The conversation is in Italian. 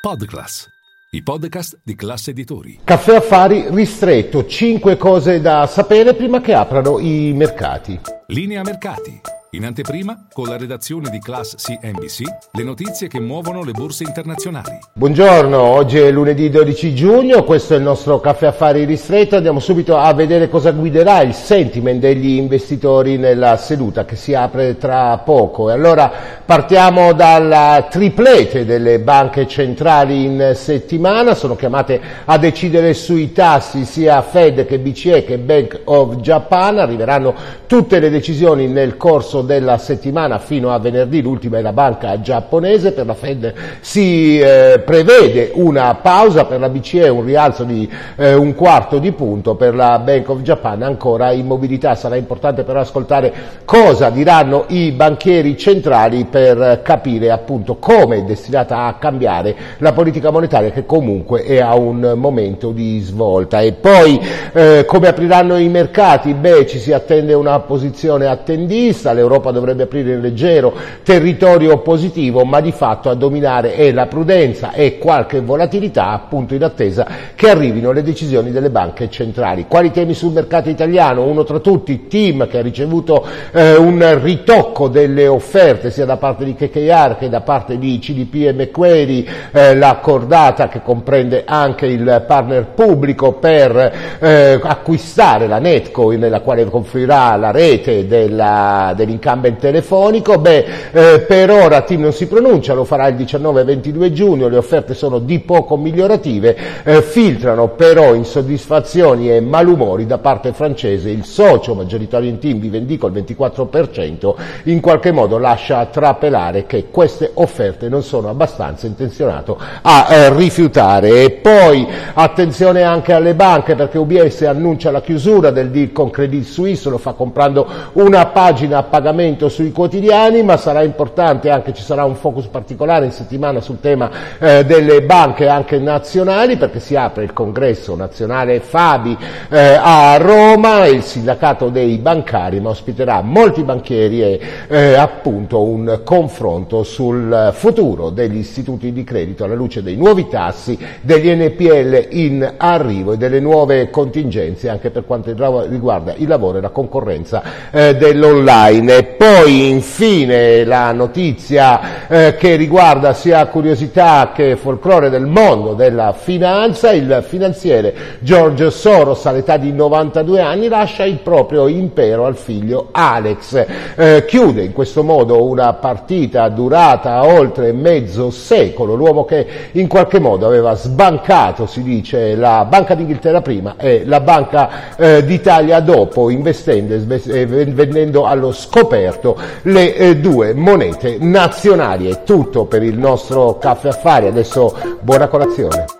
Podclass, i podcast di classe editori. Caffè Affari ristretto, 5 cose da sapere prima che aprano i mercati. Linea mercati. In anteprima, con la redazione di Class CNBC, le notizie che muovono le borse internazionali. Buongiorno, oggi è lunedì 12 giugno, questo è il nostro caffè affari ristretto, andiamo subito a vedere cosa guiderà il sentiment degli investitori nella seduta che si apre tra poco. E allora partiamo dalla triplete delle banche centrali in settimana, sono chiamate a decidere sui tassi sia Fed che BCE che Bank of Japan, arriveranno tutte le decisioni nel corso della settimana fino a venerdì, l'ultima è la banca giapponese, per la Fed si eh, prevede una pausa, per la BCE un rialzo di eh, un quarto di punto, per la Bank of Japan ancora immobilità, sarà importante però ascoltare cosa diranno i banchieri centrali per capire appunto come è destinata a cambiare la politica monetaria che comunque è a un momento di svolta. E poi eh, come apriranno i mercati? Beh, ci si attende una posizione attendista, l'Europa l'Europa dovrebbe aprire leggero territorio positivo, ma di fatto a dominare è la prudenza e qualche volatilità appunto in attesa che arrivino le decisioni delle banche centrali. Quali temi sul mercato italiano? Uno tra tutti, TIM che ha ricevuto eh, un ritocco delle offerte sia da parte di KKR che da parte di CDP e Macquarie, eh, la che comprende anche il partner pubblico per eh, acquistare la Netco nella quale confluirà la rete della, dell'interno incumbent telefonico, beh, eh, per ora TIM non si pronuncia, lo farà il 19 e 22 giugno, le offerte sono di poco migliorative, eh, filtrano però insoddisfazioni e malumori da parte francese, il socio maggioritario in TIM Vivendico il 24%, in qualche modo lascia trapelare che queste offerte non sono abbastanza intenzionato a eh, rifiutare. E poi attenzione anche alle banche perché UBS annuncia la chiusura del deal con Credit Suisse, lo fa comprando una pagina a pagamento pagamento sui quotidiani, ma sarà importante anche, ci sarà un focus particolare in settimana sul tema eh, delle banche anche nazionali, perché si apre il congresso nazionale Fabi eh, a Roma, il sindacato dei bancari, ma ospiterà molti banchieri e eh, appunto un confronto sul futuro degli istituti di credito alla luce dei nuovi tassi, degli NPL in arrivo e delle nuove contingenze anche per quanto riguarda il lavoro e la concorrenza eh, dell'online. E poi infine la notizia eh, che riguarda sia curiosità che folklore del mondo della finanza, il finanziere George Soros all'età di 92 anni lascia il proprio impero al figlio Alex, eh, chiude in questo modo una partita durata oltre mezzo secolo, l'uomo che in qualche modo aveva sbancato, si dice, la Banca d'Inghilterra prima e la Banca eh, d'Italia dopo, investendo e vendendo allo scopo scoperto le eh, due monete nazionali. È tutto per il nostro caffè affari, adesso buona colazione.